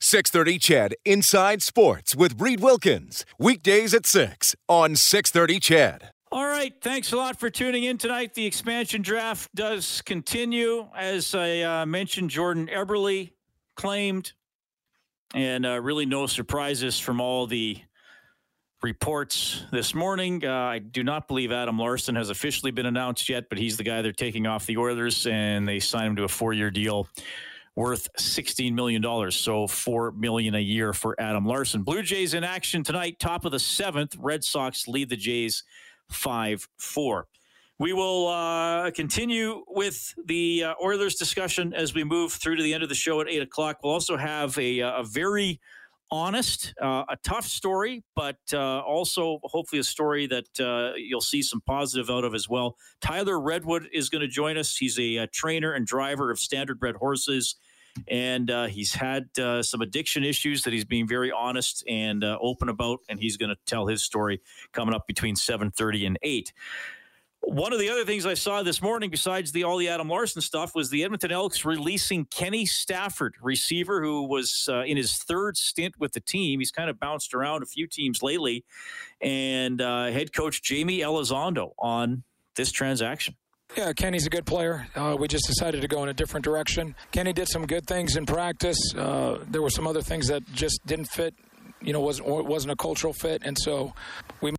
630 CHED Inside Sports with Reed Wilkins. Weekdays at 6 on 630 CHED. All right. Thanks a lot for tuning in tonight. The expansion draft does continue. As I uh, mentioned, Jordan Eberle claimed, and uh, really no surprises from all the reports this morning. Uh, I do not believe Adam Larsson has officially been announced yet, but he's the guy they're taking off the Oilers, and they signed him to a four year deal worth $16 million. So 4 million a year for Adam Larsson. Blue Jays in action tonight, top of the seventh. Red Sox lead the Jays 5 4. We will uh, continue with the uh, Oilers discussion as we move through to the end of the show at 8 o'clock. We'll also have a, a very honest, uh, a tough story, but uh, also hopefully a story that uh, you'll see some positive out of as well. Tyler Redwood is going to join us. He's a, a, trainer and driver of Standardbred horses and uh, he's had uh, some addiction issues that he's being very honest and uh, open about, and he's going to tell his story coming up between 7.30 and 8. One of the other things I saw this morning, besides the all the Adam Larsson stuff, was the Edmonton Elks releasing Kenny Stafford, receiver who was uh, in his third stint with the team. He's kind of bounced around a few teams lately, and uh, head coach Jaime Elizondo on this transaction. Yeah, Kenny's a good player. Uh, we just decided to go in a different direction. Kenny did some good things in practice. Uh, there were some other things that just didn't fit. You know, wasn't wasn't a cultural fit, and so we.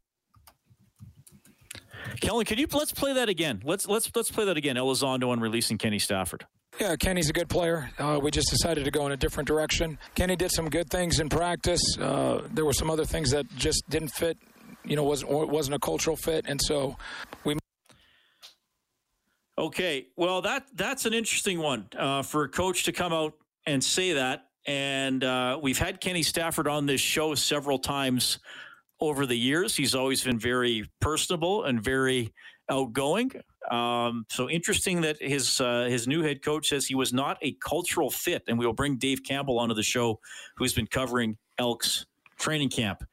Kellen, could you let's play that again? Let's let's let's play that again. Elizondo on releasing Kenny Stafford. Yeah, Kenny's a good player. Uh, we just decided to go in a different direction. Kenny did some good things in practice. Uh, there were some other things that just didn't fit. You know, wasn't wasn't a cultural fit, and so we. Okay, well that that's an interesting one uh, for a coach to come out and say that. And uh, we've had Kenny Stafford on this show several times over the years. He's always been very personable and very outgoing. Um, so interesting that his uh, his new head coach says he was not a cultural fit, and we will bring Dave Campbell onto the show, who's been covering Elks training camp.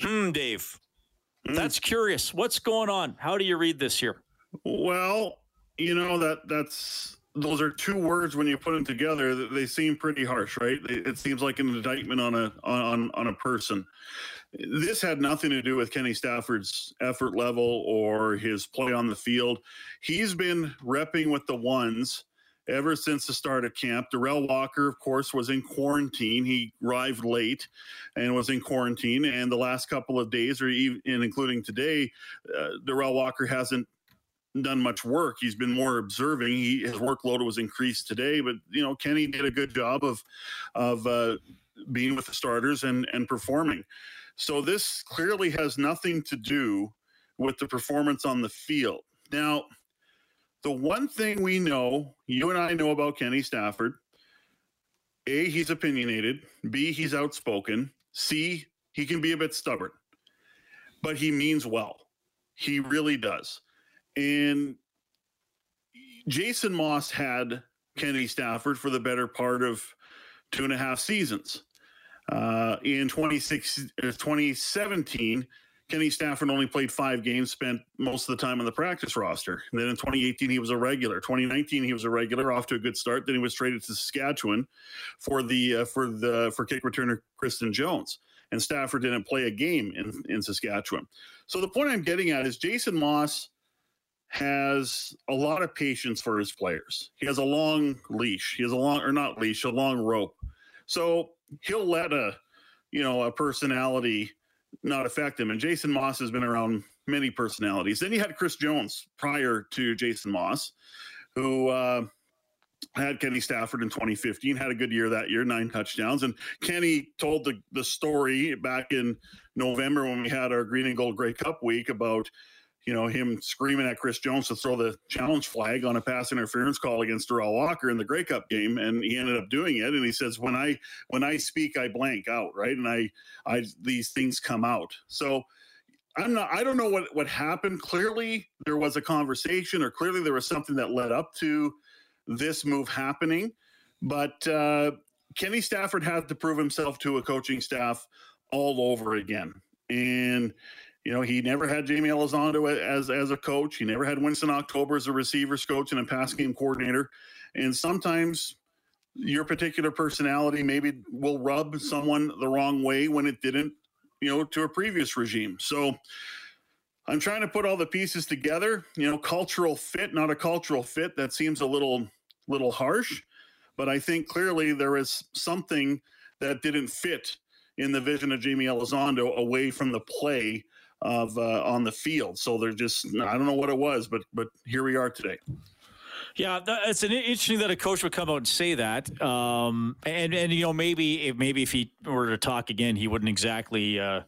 Hmm, Dave, mm. that's curious. What's going on? How do you read this here? Well, you know that that's those are two words when you put them together they seem pretty harsh right? It seems like an indictment on a on on a person. This had nothing to do with kenny stafford's effort level or his play on the field. He's been repping with the ones ever since the start of camp. Derel walker of course was in quarantine. He arrived late and was in quarantine. And the last couple of days or even including today uh, derel walker hasn't done much work. He's been more observing. He, his workload was increased today, but you know Kenny did a good job of of uh, being with the starters and and performing. So this clearly has nothing to do with the performance on the field. Now, the one thing we know, you and I know about Kenny Stafford, A, he's opinionated, B, he's outspoken, C, he can be a bit stubborn. But he means well. He really does. And Jason Maas had Kenny Stafford for the better part of two and a half seasons. Uh, in 2017, uh, Kenny Stafford only played five games, spent most of the time on the practice roster. And then in 2018, he was a regular. 2019, he was a regular, off to a good start. Then he was traded to Saskatchewan for the uh, for the for kick returner Christion Jones. And Stafford didn't play a game in, in Saskatchewan. So the point I'm getting at is Jason Maas has a lot of patience for his players. He has a long leash. He has a long or not leash, a long rope. So he'll let a you know a personality not affect him. And Jason Maas has been around many personalities. Then you had Chris Jones prior to Jason Maas, who uh, had Kenny Stafford in 2015, had a good year that year, nine touchdowns. And Kenny told the, the story back in November when we had our Green and Gold Grey Cup week about you know, him screaming at Chris Jones to throw the challenge flag on a pass interference call against Derel Walker in the Grey Cup game, and he ended up doing it. And he says, "When I when I speak, I blank out, right? And I I these things come out." So. I'm not. I don't know what what happened. Clearly, there was a conversation, or clearly there was something that led up to this move happening. But uh, Kenny Stafford had to prove himself to a coaching staff all over again, and you know, he never had Jaime Elizondo as as a coach. He never had Winston October as a receivers coach and a pass game coordinator. And sometimes your particular personality maybe will rub someone the wrong way when it didn't, you know, to a previous regime. So I'm trying to put all the pieces together. You know, cultural fit, not a cultural fit. That seems a little little harsh, but I think clearly there is something that didn't fit in the vision of Jaime Elizondo away from the play of uh, on the field. So they're just I don't know what it was, but but here we are today. Yeah, it's an interesting that a coach would come out and say that, um, and and you know maybe if, maybe if he were to talk again, he wouldn't exactly uh,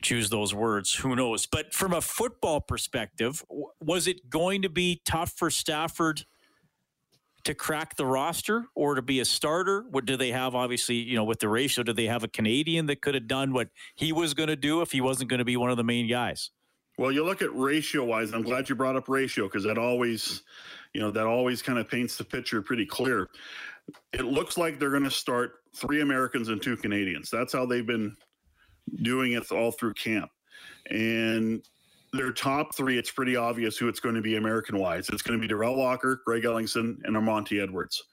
choose those words. Who knows? But from a football perspective, was it going to be tough for Stafford to crack the roster or to be a starter? What do they have? Obviously, you know, with the ratio, do they have a Canadian that could have done what he was going to do if he wasn't going to be one of the main guys? Well, you look at ratio wise. I'm glad you brought up ratio because that always, you know, that always kind of paints the picture pretty clear. It looks like they're going to start three Americans and two Canadians. That's how they've been doing it all through camp. And their top three, it's pretty obvious who it's going to be American wise. It's going to be Derel Walker, Greg Ellingson, and Armanti Edwards.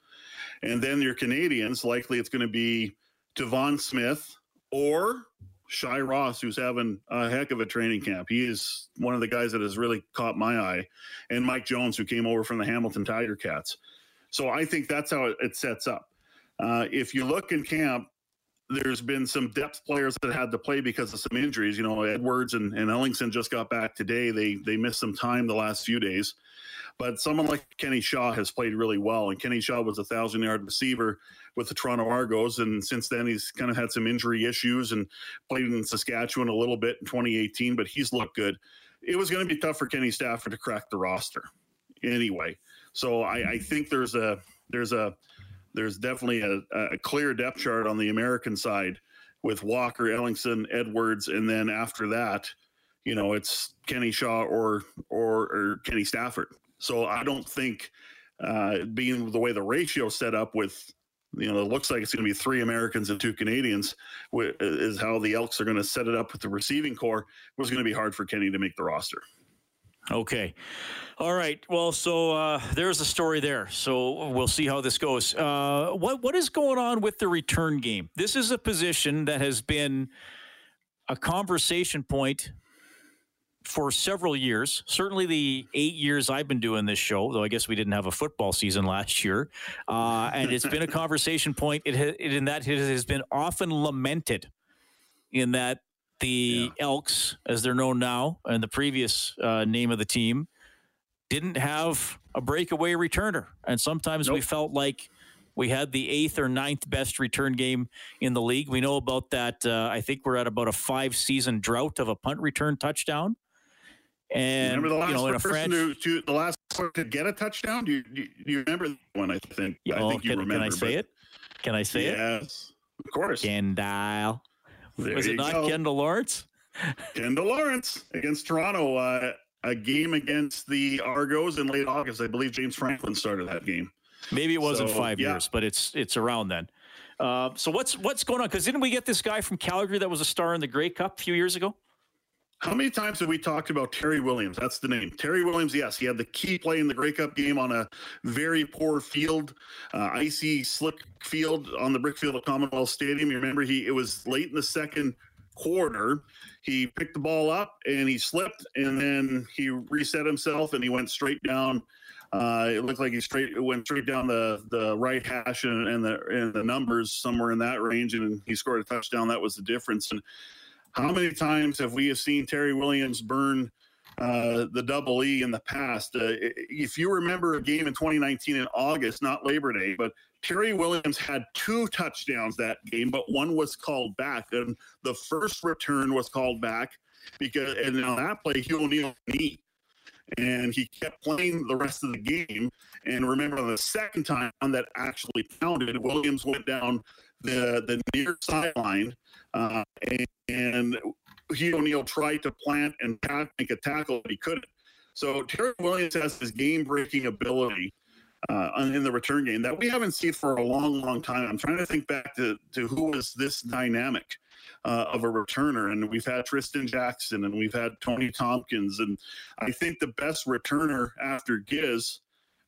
And then your Canadians, likely it's going to be Tevaun Smith or Shai Ross, who's having a heck of a training camp. He is one of the guys that has really caught my eye, and Mike Jones, who came over from the Hamilton Tiger Cats. So I think that's how it, sets up. Uh, if you look in camp, there's been some depth players that had to play because of some injuries. You know, Edwards and, and Ellingson just got back today. They they missed some time the last few days. But someone like Kenny Shaw has played really well. And Kenny Shaw was a thousand yard receiver with the Toronto Argos. And since then, he's kind of had some injury issues and played in Saskatchewan a little bit in 2018, but he's looked good. It was going to be tough for Kenny Stafford to crack the roster anyway. So I, I think there's a there's a there's definitely a, a clear depth chart on the American side with Walker, Ellingson, Edwards, and then after that, you know, it's Kenny Shaw or or, or Kenny Stafford. So I don't think uh, being the way the ratio set up with you know, it looks like it's going to be three Americans and two Canadians, is how the Elks are going to set it up with the receiving core. Was going to be hard for Kenny to make the roster. Okay. All right. Well, so uh, there's a story there. So we'll see how this goes. Uh, what what is going on with the return game? This is a position that has been a conversation point for several years. Certainly, the eight years I've been doing this show, though I guess we didn't have a football season last year, uh, and it's been a conversation point. It, ha- in that it has been often lamented in that the yeah. Elks, as they're known now, and the previous uh, name of the team, didn't have a breakaway returner. And sometimes nope. we felt like we had the eighth or ninth best return game in the league. We know about that. Uh, I think we're at about a five season drought of a punt return touchdown. And remember the last you know, in a person to, to, the last to get a touchdown. Do you, do you remember one? I think. Yeah, I think you can, remember. Can I say it? Can I say yes, it? Yes, of course. Kendial. There Was it not go. Kendial Lawrence? Kendial Lawrence against Toronto. Uh, a game against the Argos in late August. I believe James Franklin started that game. Maybe it wasn't so, five yeah. years, but it's it's around then. Uh, so what's what's going on? Because didn't we get this guy from Calgary that was a star in the Grey Cup a few years ago? How many times have we talked about Terry Williams? That's the name. Terry Williams, yes. He had the key play in the Grey Cup game on a very poor field, uh, icy, slick field on the brick field of Commonwealth Stadium. You remember he it was late in the second quarter. He picked the ball up and he slipped, and then he reset himself and he went straight down. Uh, it looked like he straight went straight down the the right hash and, and the and the numbers somewhere in that range, and he scored a touchdown. That was the difference. And how many times have we have seen Terry Williams burn uh, the double E in the past? Uh, if you remember a game in 2019 in August, not Labor Day, but Terry Williams had two touchdowns that game, but one was called back, and the first return was called back because, and on that play, Hugh O'Neill knee. and he kept playing the rest of the game. And remember, the second time that actually counted, Williams went down the the near sideline, uh, and, and Hugh O'Neill tried to plant and make a tackle, but he couldn't. So Terry Williams has this game breaking ability uh, in the return game that we haven't seen for a long, long time. I'm trying to think back to, to who was this dynamic uh, of a returner. And we've had Tristan Jackson and we've had Tony Tompkins. And I think the best returner after Giz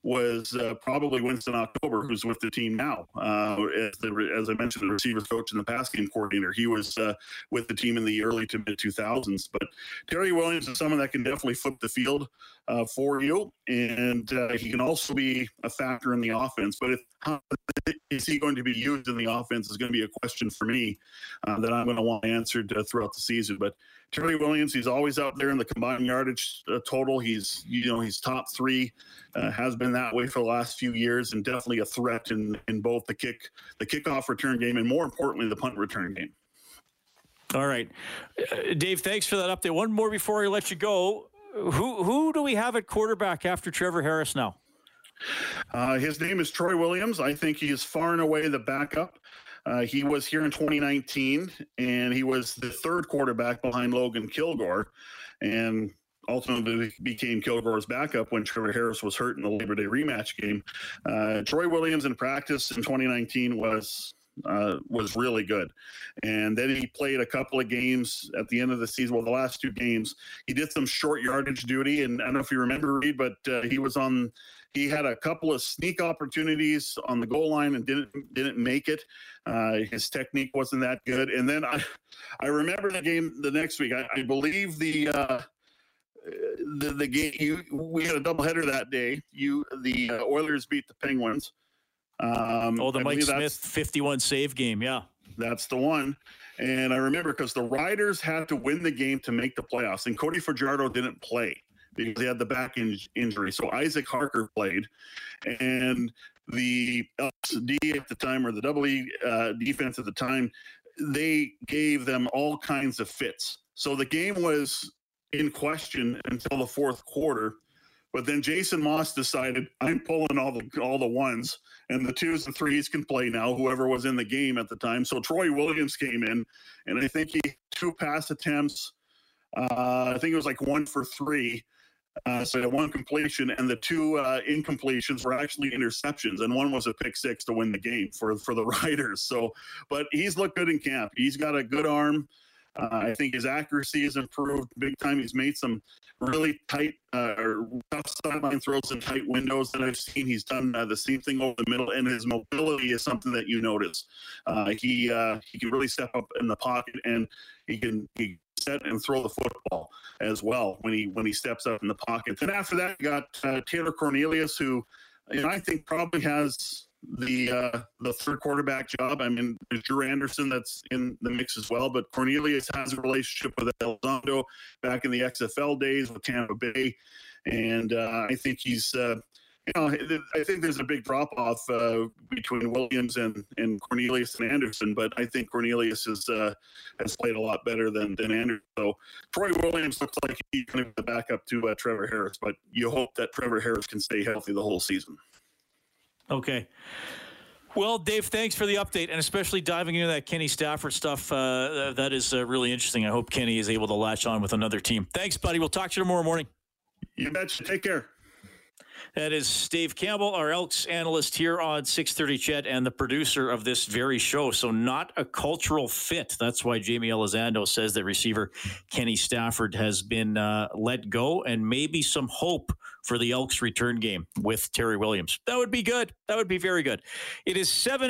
was uh, probably Winston October, who's with the team now. Uh, as, the, as I mentioned, the receivers coach and the pass game coordinator. He was uh, with the team in the early to mid 2000s. But Terry Williams is someone that can definitely flip the field uh, for you, and uh, he can also be a factor in the offense. But if, how is he going to be used in the offense is going to be a question for me uh, that I'm going to want answered throughout the season. But Terry Williams, he's always out there in the combined yardage uh, total. He's you know he's top three, uh, has been that way for the last few years, and definitely a threat in in both the kick the kickoff return game and more importantly the punt return game. All right, uh, Dave. Thanks for that update. One more before I let you go. Who who do we have at quarterback after Trevor Harris now? Uh, his name is Troy Williams. I think he is far and away the backup. Uh, he was here in 2019, and he was the third quarterback behind Logan Kilgore, and ultimately became Kilgore's backup when Trevor Harris was hurt in the Labor Day rematch game. Uh, Troy Williams in practice in 2019 was uh, was really good. And then he played a couple of games at the end of the season. Well, the last two games, he did some short yardage duty. And I don't know if you remember, Reed, but uh, he was on he had a couple of sneak opportunities on the goal line and didn't didn't make it. Uh, his technique wasn't that good. And then I, I remember the game the next week. I, I believe the uh, the the game you we had a doubleheader that day. You the uh, Oilers beat the Penguins. Um, oh, the Mike Smith fifty-one save game. Yeah, that's the one. And I remember because the Riders had to win the game to make the playoffs, and Cody Fajardo didn't play because he had the back in- injury. So Isaac Harker played, and the D at the time or the double E uh, defense at the time, they gave them all kinds of fits. So the game was in question until the fourth quarter. But then Jason Maas decided I'm pulling all the all the ones and the twos and threes can play now. Whoever was in the game at the time. So Troy Williams came in, and I think he two pass attempts. Uh, I think it was like one for three, uh, so one completion, and the two uh, incompletions were actually interceptions, and one was a pick six to win the game for for the Riders. So, but he's looked good in camp. He's got a good arm. Uh, I think his accuracy has improved big time. He's made some really tight uh, or tough sideline throws in tight windows that I've seen. He's done uh, the same thing over the middle, and his mobility is something that you notice. Uh, he he can really step up in the pocket, and he can he set and throw the football as well when he when he steps up in the pocket. And after that, you got uh, Taylor Cornelius, who you know, I think probably has the uh, the third quarterback job. I mean, there's Drew Anderson that's in the mix as well, but Cornelius has a relationship with Elizondo back in the XFL days with Tampa Bay, and uh, I think he's uh, you know, I think there's a big drop off uh, between Williams and, and Cornelius and Anderson, but I think Cornelius is, uh, has played a lot better than, than Anderson. So Troy Williams looks like he's going to be the backup to uh, Trevor Harris, but you hope that Trevor Harris can stay healthy the whole season. Okay. Well, Dave, thanks for the update, and especially diving into that Kenny Stafford stuff. Uh, that is uh, really interesting. I hope Kenny is able to latch on with another team. Thanks, buddy. We'll talk to you tomorrow morning. You betcha. Take care. That is Dave Campbell, our Elks analyst here on 630 CHED and the producer of this very show. So, not a cultural fit. That's why Jaime Elizondo says that receiver Kenny Stafford has been uh, let go and maybe some hope for the Elks return game with Terry Williams. That would be good. That would be very good. It is 7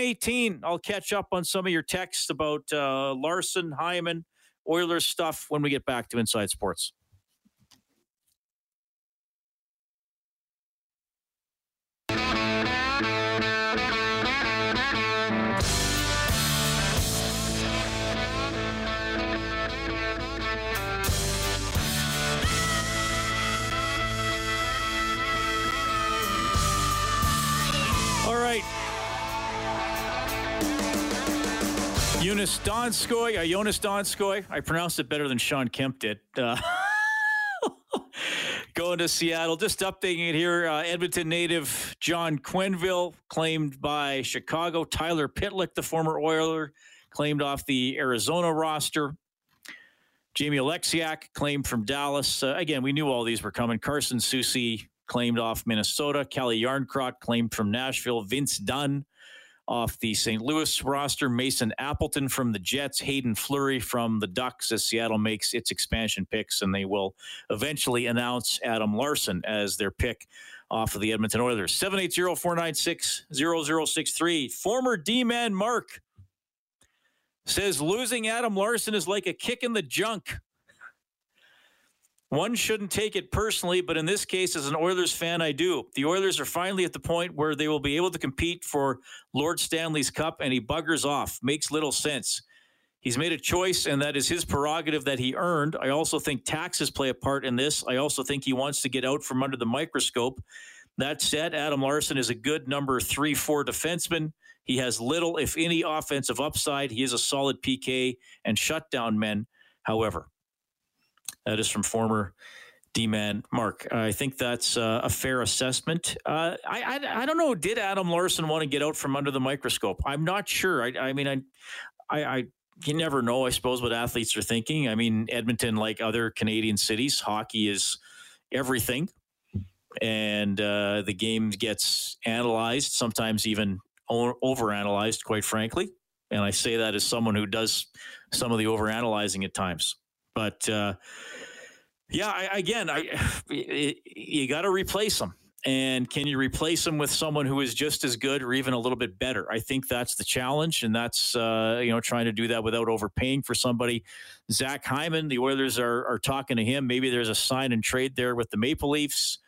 18. I'll catch up on some of your texts about uh, Larsson, Hyman, Oilers stuff when we get back to Inside Sports. Eunice Donskoi, uh, Joonas Donskoi. I pronounced it better than Sean Kemp did. Uh, going to Seattle. Just updating it here. Uh, Edmonton native John Quenneville claimed by Chicago. Tyler Pitlick, the former Oiler, claimed off the Arizona roster. Jamie Oleksiak, claimed from Dallas. Uh, again, we knew all these were coming. Carson Soucy claimed off Minnesota. Calle Jarnkrok claimed from Nashville. Vince Dunn off the St. Louis roster. Mason Appleton from the Jets. Haydn Fleury from the Ducks as Seattle makes its expansion picks, and they will eventually announce Adam Larsson as their pick off of the Edmonton Oilers. 780 496 0063. Former D man Mark says losing Adam Larsson is like a kick in the junk. One shouldn't take it personally, but in this case, as an Oilers fan, I do. The Oilers are finally at the point where they will be able to compete for Lord Stanley's Cup, and he buggers off. Makes little sense. He's made a choice, and that is his prerogative that he earned. I also think taxes play a part in this. I also think he wants to get out from under the microscope. That said, Adam Larsson is a good number three, four defenseman. He has little, if any, offensive upside. He is a solid PK and shutdown men, however. That is from former D-man Mark. I think that's uh, a fair assessment. Uh, I, I, I don't know. Did Adam Larsson want to get out from under the microscope? I'm not sure. I, I mean, I, I, I you never know. I suppose what athletes are thinking. I mean, Edmonton, like other Canadian cities, hockey is everything, and uh, the game gets analyzed, sometimes even overanalyzed, quite frankly. And I say that as someone who does some of the overanalyzing at times. But uh, yeah, I, again, I it, you got to replace them. And can you replace them with someone who is just as good or even a little bit better? I think that's the challenge, and that's uh, you know trying to do that without overpaying for somebody. Zach Hyman, the Oilers are are talking to him. Maybe there's a sign and trade there with the Maple Leafs,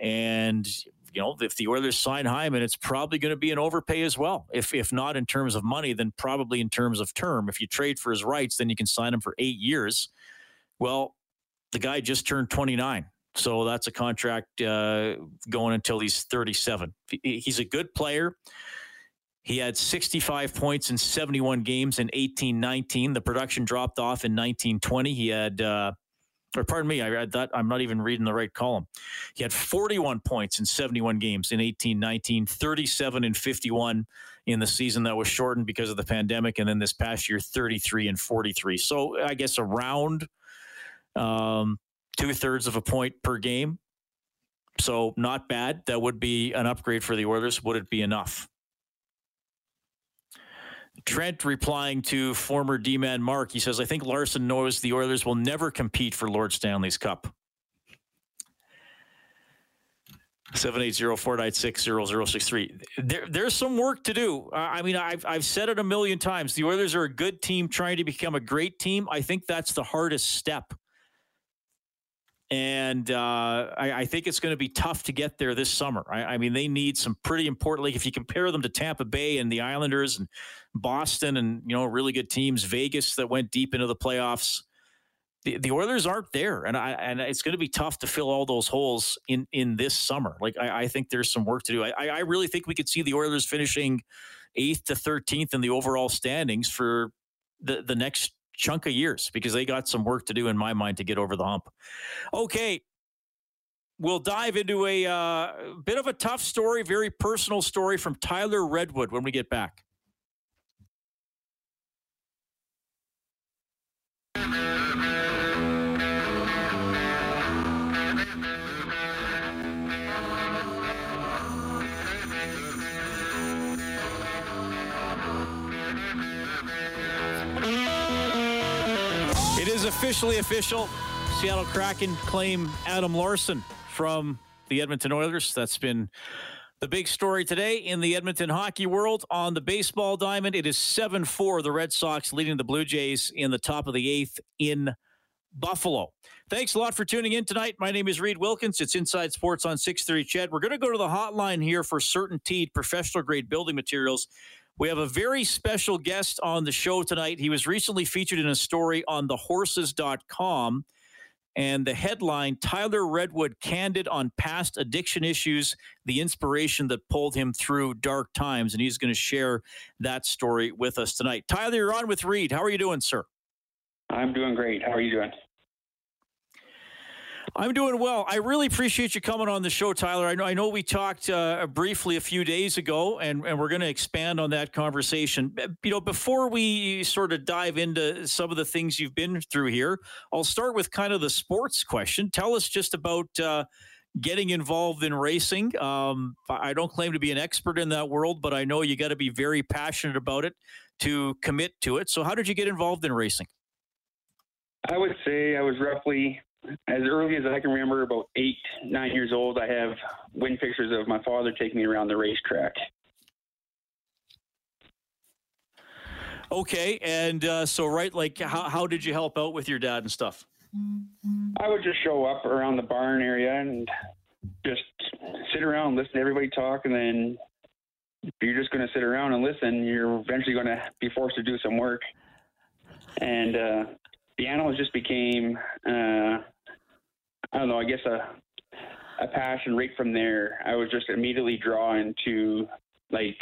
and you know, if the Oilers sign Hyman, it's probably going to be an overpay as well. If if not in terms of money, then probably in terms of term. If you trade for his rights, then you can sign him for eight years. Well, the guy just turned 29. So that's a contract uh, going until he's 37. He's a good player. He had 65 points in 71 games in 1819. The production dropped off in 1920. He had uh, or pardon me, I read that. I'm not even reading the right column. He had 41 points in 71 games in 1819, 37 and 51 in the season that was shortened because of the pandemic. And then this past year, 33 and 43. So I guess around um, two thirds of a point per game. So not bad. That would be an upgrade for the Oilers. Would it be enough? Trent replying to former D man Mark, he says, I think Larsson knows the Oilers will never compete for Lord Stanley's Cup. 780-496-0063. There, there's some work to do. I mean, I've, I've said it a million times. The Oilers are a good team trying to become a great team. I think that's the hardest step. And uh, I, I, think it's going to be tough to get there this summer. I, I, mean, they need some pretty important. Like if you compare them to Tampa Bay and the Islanders and Boston, and you know, really good teams, Vegas that went deep into the playoffs. The, the Oilers aren't there, and I, and it's going to be tough to fill all those holes in in this summer. Like I, I think there's some work to do. I, I really think we could see the Oilers finishing eighth to thirteenth in the overall standings for the the next chunk of years because they got some work to do in my mind to get over the hump. Okay. We'll dive into a uh, bit of a tough story, very personal story from Tyler Redwood when we get back. Officially official. Seattle Kraken claim Adam Larsson from the Edmonton Oilers. That's been the big story today in the Edmonton hockey world. On the baseball diamond, it is 7 4, the Red Sox leading the Blue Jays in the top of the eighth in Buffalo. Thanks a lot for tuning in tonight. My name is Reed Wilkins. It's Inside Sports on 630 CHED. We're going to go to the hotline here for CertainTeed professional grade building materials. We have a very special guest on the show tonight. He was recently featured in a story on thehorses.com. and the headline Tyler Redwood candid on past addiction issues, the inspiration that pulled him through dark times. And he's going to share that story with us tonight. Tyler, you're on with Reed. How are you doing, sir? I'm doing great. How are you doing? I'm doing well. I really appreciate you coming on the show, Tyler. I know I know we talked uh, briefly a few days ago, and, and we're going to expand on that conversation. You know, before we sort of dive into some of the things you've been through here, I'll start with kind of the sports question. Tell us just about uh, getting involved in racing. Um, I don't claim to be an expert in that world, but I know you got to be very passionate about it to commit to it. So, how did you get involved in racing? I would say I was roughly as early as I can remember, about eight, nine years old, I have wind pictures of my father taking me around the racetrack. Okay, and uh, so right, like, how how did you help out with your dad and stuff? I would just show up around the barn area and just sit around, listen to everybody talk, and then if you're just going to sit around and listen, you're eventually going to be forced to do some work. And uh, the animals just became uh, I don't know, I guess a a passion right from there. I was just immediately drawn to like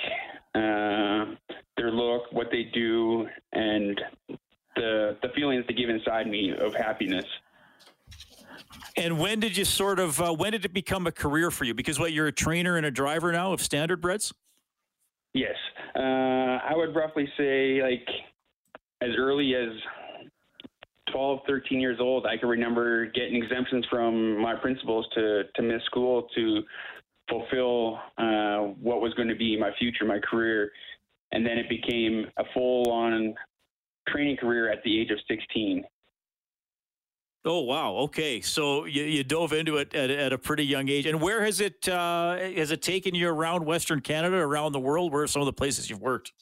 uh, their look, what they do, and the the feelings they give inside me of happiness. And when did you sort of uh, when did it become a career for you? Because what you're a trainer and a driver now of standard breds. Yes, uh, I would roughly say like as early as 12, 13 years old, I can remember getting exemptions from my principals to, to miss school to fulfill uh, what was going to be my future, my career. And then it became a full on training career at the age of 16. Oh wow! Okay, so you, you dove into it at, at, a pretty young age. And where has it uh, has it taken you around Western Canada, around the world? Where are some of the places you've worked?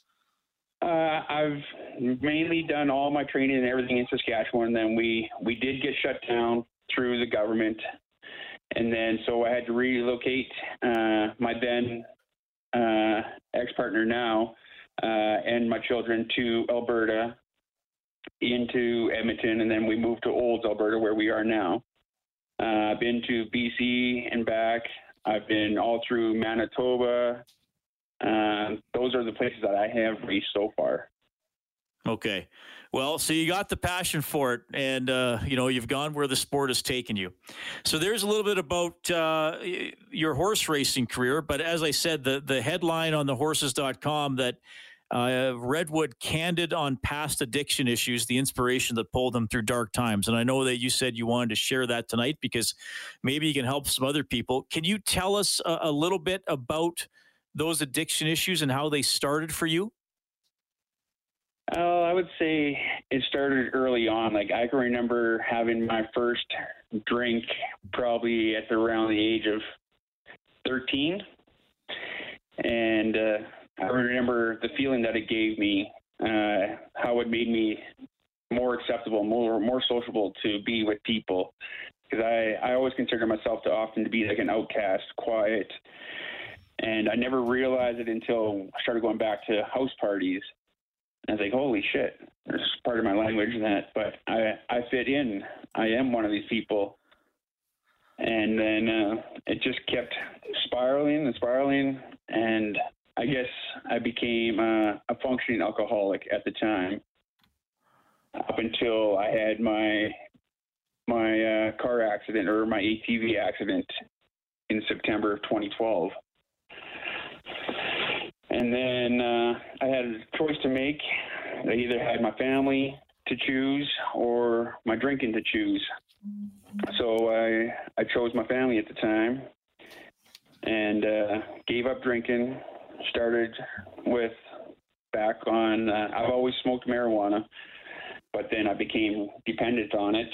Uh, I've mainly done all my training and everything in Saskatchewan. And Then we we did get shut down through the government, and then so I had to relocate uh, my then uh, ex partner now uh, and my children to Alberta, into Edmonton, and then we moved to Olds, Alberta, where we are now. Uh, I've been to BC and back. I've been all through Manitoba, um, those are the places that I have reached so far. Okay. Well, so you got the passion for it, and uh, you know you've gone where the sport has taken you. So there's a little bit about uh, your horse racing career, but as I said, the the headline on thehorses.com that uh, Redwood candid on past addiction issues, the inspiration that pulled them through dark times. And I know that you said you wanted to share that tonight because maybe you can help some other people. Can you tell us a, a little bit about? Those addiction issues and how they started for you? Uh, I would say it started early on. Like I can remember having my first drink probably at around the age of 13. And uh, I remember the feeling that it gave me, uh, how it made me more acceptable, more more sociable to be with people. Because I, I always consider myself to often to be like an outcast, quiet, and I never realized it until I started going back to house parties. And I was like, holy shit, there's part of my language that, but I, I fit in. I am one of these people. And then uh, it just kept spiraling and spiraling. And I guess I became uh, a functioning alcoholic at the time up until I had my my uh, car accident or my ATV accident in September of 2012. And then uh, I had a choice to make. I either had my family to choose or my drinking to choose. So I I chose my family at the time and uh, gave up drinking. Started with back on. Uh, I've always smoked marijuana, but then I became dependent on it,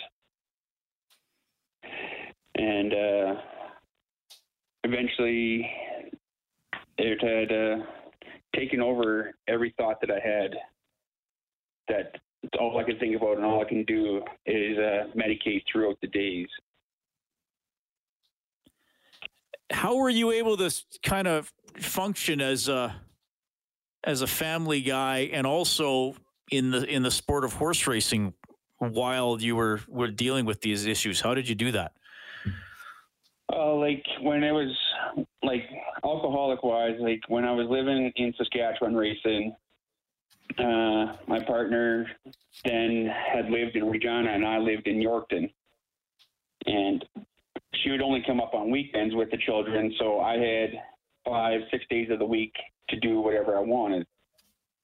and uh, eventually it had uh, taken over every thought that I had. That all I can think about and all I can do is uh, medicate throughout the days. How were you able to kind of function as a as a family guy and also in the in the sport of horse racing while you were were dealing with these issues? How did you do that? Uh, like when I was like alcoholic wise, like when I was living in Saskatchewan racing, uh, my partner then had lived in Regina and I lived in Yorkton. And she would only come up on weekends with the children, so I had five, six days of the week to do whatever I wanted,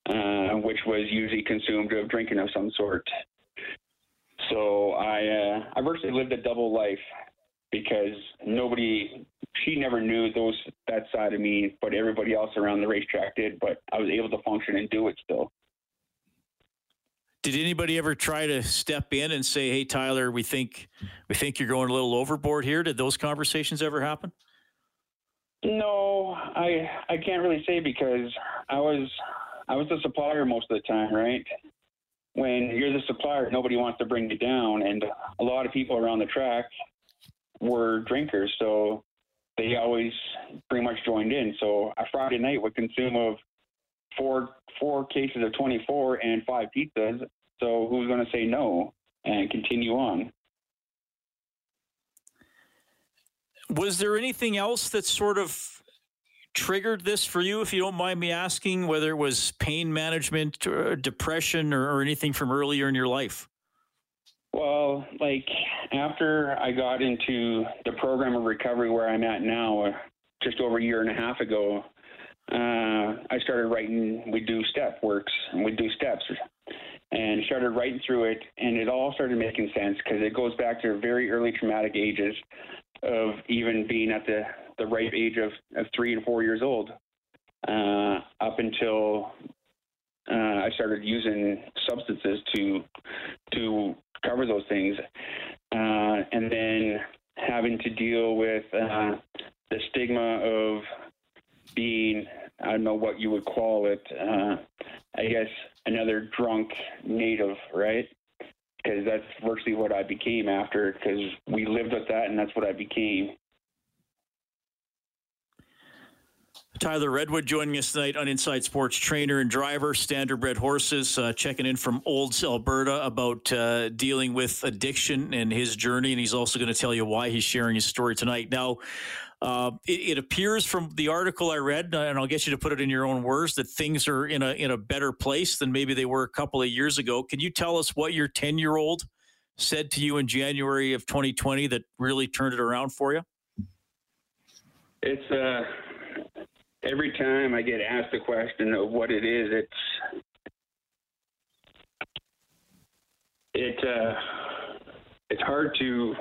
uh, which was usually consumed of drinking of some sort. So I uh, I virtually lived a double life because nobody she never knew those that side of me, but everybody else around the racetrack did. But I was able to function and do it still. Did anybody ever try to step in and say, "Hey, Tyler, we think we think you're going a little overboard here"? Did those conversations ever happen? No, I I can't really say because I was I was the supplier most of the time, right? When you're the supplier, nobody wants to bring you down, and a lot of people around the track were drinkers, so they always pretty much joined in. So a Friday night would consume of four four cases of 24 and five pizzas. So who's going to say no and continue on? Was there anything else that sort of triggered this for you, if you don't mind me asking, whether it was pain management, or depression, or, or anything from earlier in your life? Well, like after I got into the program of recovery where I'm at now, uh, just over a year and a half ago, uh, I started writing. We do step works and we do steps, and started writing through it, and it all started making sense because it goes back to very early traumatic ages of even being at the the ripe age of, of three and four years old, uh, up until uh, I started using substances to to cover those things, uh, and then having to deal with uh, the stigma of being I don't know what you would call it. Uh, I guess another drunk native, right? Because that's virtually what I became after. Because we lived with that, and that's what I became. Tyler Redwood joining us tonight on Inside Sports, trainer and driver, Standardbred Horses, uh, checking in from Olds, Alberta about uh, dealing with addiction and his journey. And he's also going to tell you why he's sharing his story tonight. Now, uh, it, it, appears from the article I read, and I'll get you to put it in your own words, that things are in a in a better place than maybe they were a couple of years ago. Can you tell us what your ten year old said to you in January of 2020 that really turned it around for you? It's uh every time I get asked the question of what it is, it's it uh, it's hard to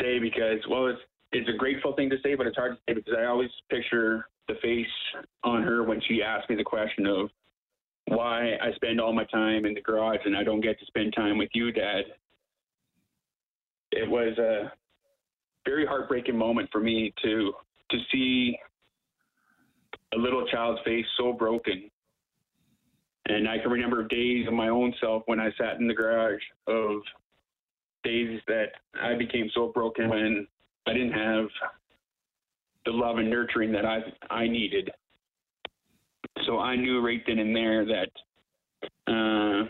say because well, it's it's a grateful thing to say, but it's hard to say because I always picture the face on her when she asked me the question of why I spend all my time in the garage and I don't get to spend time with you, Dad. It was a very heartbreaking moment for me to to see a little child's face so broken. And I can remember days of my own self when I sat in the garage of days that I became so broken when I didn't have the love and nurturing that I I needed. So I knew right then and there that uh,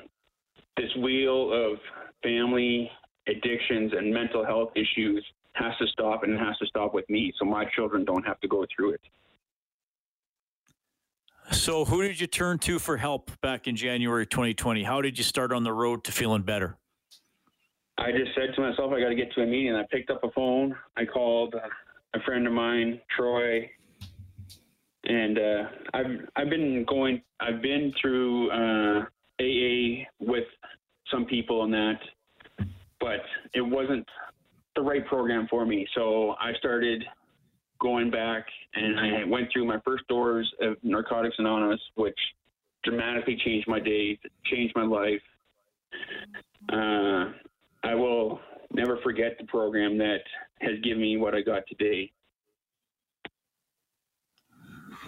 this wheel of family addictions and mental health issues has to stop and it has to stop with me so my children don't have to go through it. So, who did you turn to for help back in January 2020? How did you start on the road to feeling better? I just said to myself, I got to get to a meeting. I picked up a phone. I called a friend of mine, Troy, and uh, I've I've been going. I've been through uh, AA with some people on that, but it wasn't the right program for me. So I started going back and I went through my first doors of Narcotics Anonymous, which dramatically changed my days, changed my life. Uh, I will never forget the program that has given me what I got today.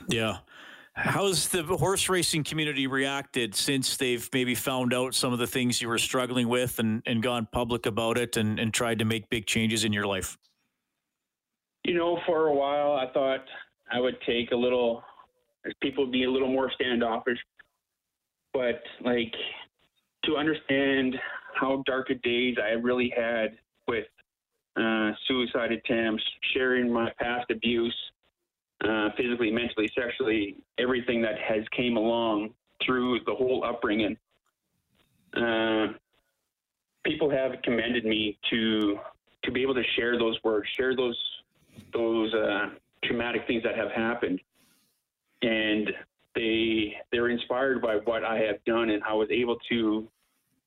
Yeah. How's the horse racing community reacted since they've maybe found out some of the things you were struggling with and, and gone public about it and, and tried to make big changes in your life? You know, for a while, I thought I would take a little, people be a little more standoffish. But like to understand how dark a days I really had with uh, suicide attempts, sharing my past abuse, uh, physically, mentally, sexually, everything that has came along through the whole upbringing. Uh, people have commended me to to be able to share those words, share those those uh, traumatic things that have happened, and they they're inspired by what I have done and I was able to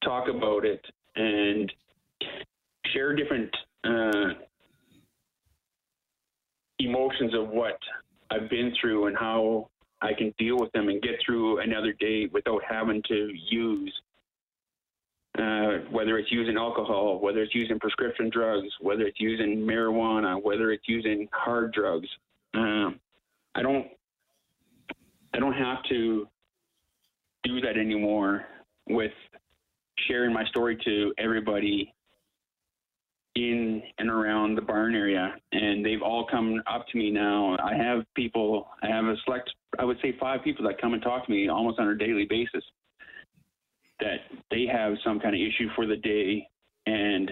talk about it and share different uh, emotions of what I've been through and how I can deal with them and get through another day without having to use uh, whether it's using alcohol, whether it's using prescription drugs, whether it's using marijuana, whether it's using hard drugs. Um, I don't, I don't have to do that anymore with sharing my story to everybody in and around the barn area and they've all come up to me now i have people i have a select i would say five people that come and talk to me almost on a daily basis that they have some kind of issue for the day and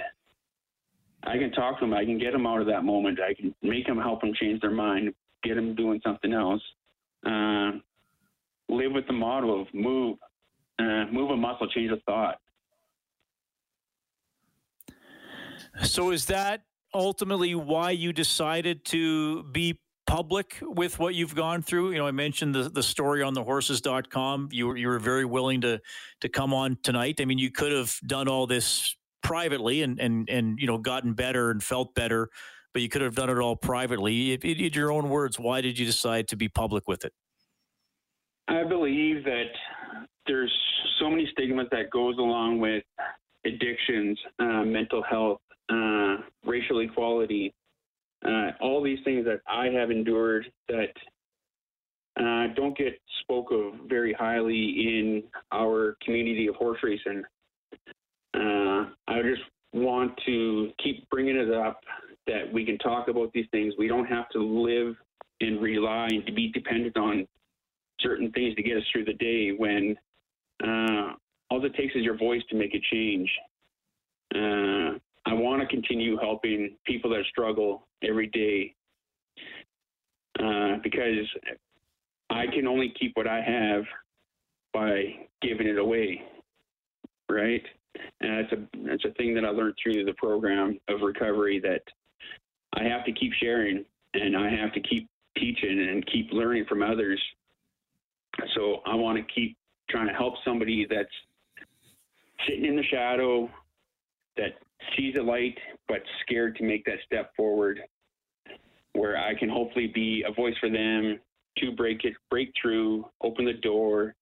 I can talk to them. I can get them out of that moment. I can make them help them change their mind, get them doing something else. Uh, live with the motto of move, uh, move a muscle, change a thought. So is that ultimately why you decided to be public with what you've gone through? You know, I mentioned the, the story on thehorses.com. You were, you were very willing to, to come on tonight. I mean, you could have done all this privately and, and, and, you know, gotten better and felt better, but you could have done it all privately. In your own words, why did you decide to be public with it? I believe that there's so many stigmas that goes along with addictions, uh, mental health, uh, racial equality, uh, all these things that I have endured that uh, don't get spoke of very highly in our community of horse racing. Uh, I just want to keep bringing it up that we can talk about these things. We don't have to live and rely and to be dependent on certain things to get us through the day when uh, all it takes is your voice to make a change. Uh, I want to continue helping people that struggle every day uh, because I can only keep what I have by giving it away, right? And that's a that's a thing that I learned through the program of recovery that I have to keep sharing and I have to keep teaching and keep learning from others. So I want to keep trying to help somebody that's sitting in the shadow that sees a light but scared to make that step forward where I can hopefully be a voice for them to break it break through, open the door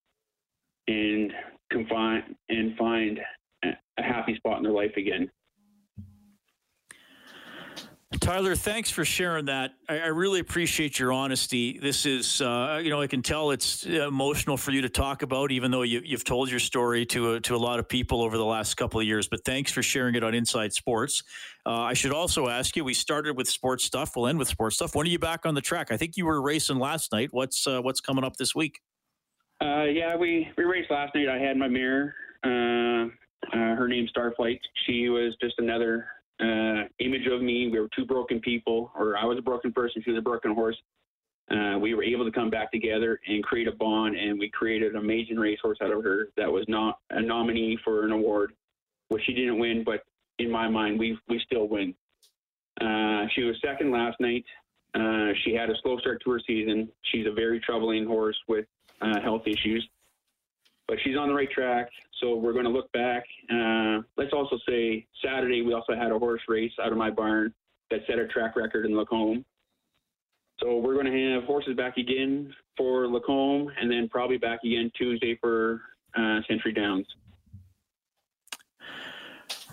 and confine and find a happy spot in their life again. Tyler, thanks for sharing that. I, I, really appreciate your honesty. This is, uh, you know, I can tell it's emotional for you to talk about, even though you, have told your story to a, to a lot of people over the last couple of years. But thanks for sharing it on Inside Sports. Uh, I should also ask you. We started with sports stuff. We'll end with sports stuff. When are you back on the track? I think you were racing last night. What's uh, what's coming up this week? Uh, yeah, we we raced last night. I had my mirror. Uh, uh, her name's Starflight. She was just another uh, image of me. We were two broken people, or I was a broken person, she was a broken horse. Uh, we were able to come back together and create a bond, and we created an amazing racehorse out of her that was not a nominee for an award, which she didn't win, but in my mind, we we still win. Uh, she was second last night. Uh, she had a slow start to her season. She's a very troubling horse with uh, health issues but she's on the right track. So we're going to look back. Uh, let's also say Saturday we also had a horse race out of my barn that set a track record in Lacombe. So we're going to have horses back again for Lacombe, and then probably back again Tuesday for uh, Century Downs.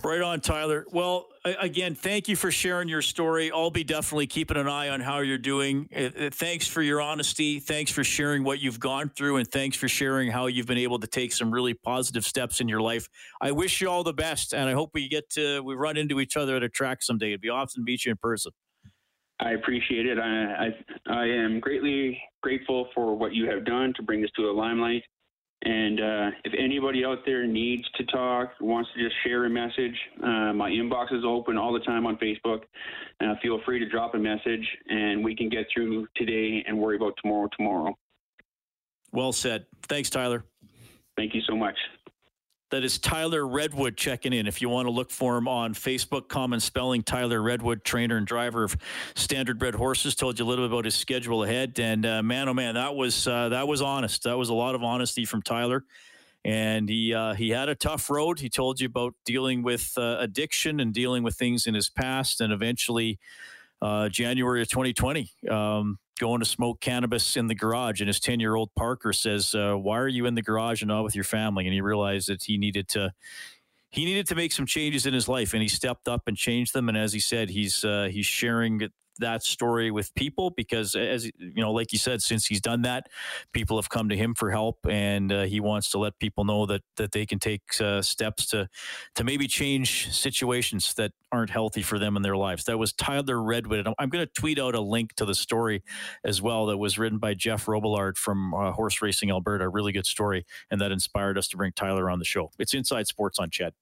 Right on, Tyler. Well, again, thank you for sharing your story. I'll be definitely keeping an eye on how you're doing. Uh, uh, thanks for your honesty. Thanks for sharing what you've gone through, and thanks for sharing how you've been able to take some really positive steps in your life. I wish you all the best, and I hope we get to we run into each other at a track someday. It'd be awesome to meet you in person. I appreciate it. I, I, I am greatly grateful for what you have done to bring this to the limelight. And uh, if anybody out there needs to talk, wants to just share a message, uh, my inbox is open all the time on Facebook. Uh, feel free to drop a message, and we can get through today and worry about tomorrow tomorrow. Well said. Thanks, Tyler. Thank you so much. That is Tyler Redwood checking in. If you want to look for him on Facebook, common spelling Tyler Redwood, trainer and driver of Standard Bred Horses. Told you a little bit about his schedule ahead, and uh, man, oh man, that was uh, that was honest. That was a lot of honesty from Tyler, and he uh, he had a tough road. He told you about dealing with uh, addiction and dealing with things in his past, and eventually, uh, January of 2020. Um, going to smoke cannabis in the garage. And his 10 year old Parker says, uh, Why are you in the garage and not with your family? And he realized that he needed to. He needed to make some changes in his life, and he stepped up and changed them. And as he said, he's uh, he's sharing that story with people because as you know like you said since he's done that people have come to him for help and uh, he wants to let people know that that they can take uh, steps to to maybe change situations that aren't healthy for them in their lives. That was Tyler Redwood I'm, I'm going to tweet out a link to the story as well that was written by Jeff Robillard from uh, Horse Racing Alberta really good story and that inspired us to bring Tyler on the show. It's Inside Sports on CHED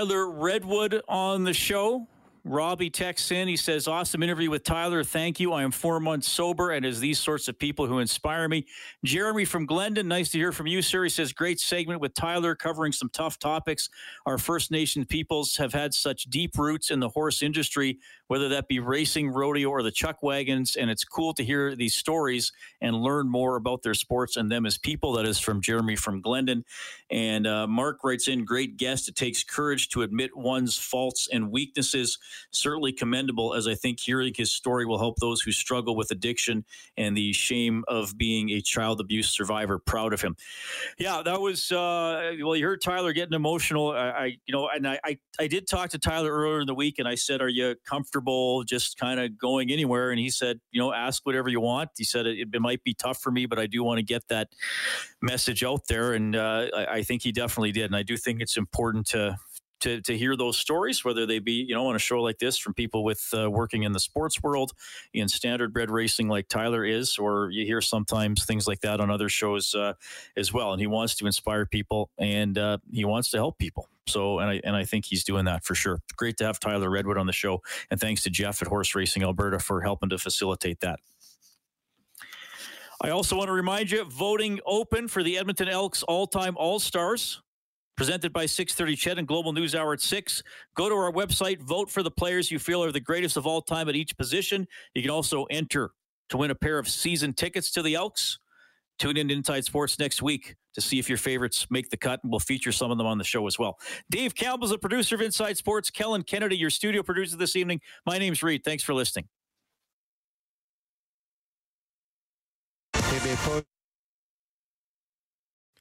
Tyler Redwood on the show. Robbie texts in. He says, Awesome interview with Tyler. Thank you. I am four months sober and is these sorts of people who inspire me. Jeremy from Glendon, nice to hear from you, sir. He says, Great segment with Tyler covering some tough topics. Our First Nation peoples have had such deep roots in the horse industry whether that be racing, rodeo, or the chuck wagons. And it's cool to hear these stories and learn more about their sports and them as people. That is from Jeremy from Glendon. And uh, Mark writes in, great guest. It takes courage to admit one's faults and weaknesses. Certainly commendable, as I think hearing his story will help those who struggle with addiction and the shame of being a child abuse survivor. Proud of him. Yeah, that was, uh, well, you heard Tyler getting emotional. I, I you know, and I, I, I did talk to Tyler earlier in the week and I said, Are you comfortable? just kind of going anywhere. And he said, you know, ask whatever you want. He said it, it might be tough for me, but I do want to get that message out there. And uh, I, I think he definitely did. And I do think it's important to to, to hear those stories, whether they be, you know, on a show like this from people with uh, working in the sports world in standard bred racing like Tyler is, or you hear sometimes things like that on other shows uh, as well. And he wants to inspire people and uh, he wants to help people. So, and I, and I think he's doing that for sure. Great to have Tyler Redwood on the show. And thanks to Jeff at Horse Racing Alberta for helping to facilitate that. I also want to remind you voting open for the Edmonton Elks all time All Stars presented by 630 CHED and Global News Hour at 6. Go to our website, vote for the players you feel are the greatest of all time at each position. You can also enter to win a pair of season tickets to the Elks. Tune in to Inside Sports next week to see if your favorites make the cut, and we'll feature some of them on the show as well. Dave Campbell's the producer of Inside Sports. Kellen Kennedy, your studio producer this evening. My name's Reid. Thanks for listening.